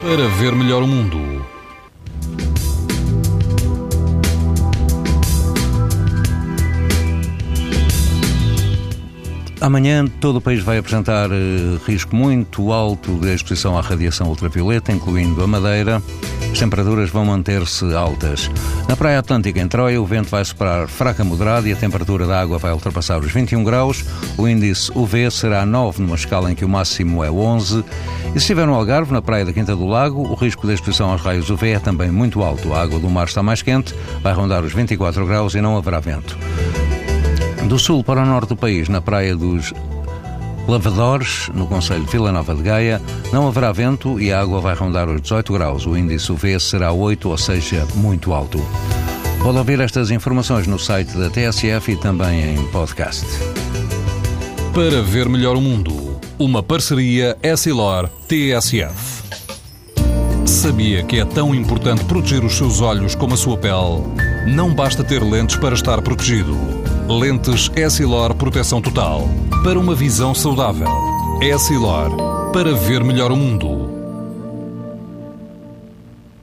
Para ver melhor o mundo. Amanhã todo o país vai apresentar eh, risco muito alto de exposição à radiação ultravioleta, incluindo a Madeira. As temperaturas vão manter-se altas. Na Praia Atlântica, em Troia, o vento vai soprar fraca a moderado e a temperatura da água vai ultrapassar os 21 graus. O índice UV será 9, numa escala em que o máximo é 11. E se estiver no Algarve, na Praia da Quinta do Lago, o risco de exposição aos raios UV é também muito alto. A água do mar está mais quente, vai rondar os 24 graus e não haverá vento. Do sul para o norte do país, na praia dos Lavadores, no Conselho de Vila Nova de Gaia, não haverá vento e a água vai rondar os 18 graus. O índice UV será 8, ou seja, muito alto. Pode ouvir estas informações no site da TSF e também em podcast. Para ver melhor o mundo. Uma parceria Essilor-TSF. Sabia que é tão importante proteger os seus olhos como a sua pele? Não basta ter lentes para estar protegido. Lentes Essilor Proteção Total. Para uma visão saudável. Essilor. Para ver melhor o mundo.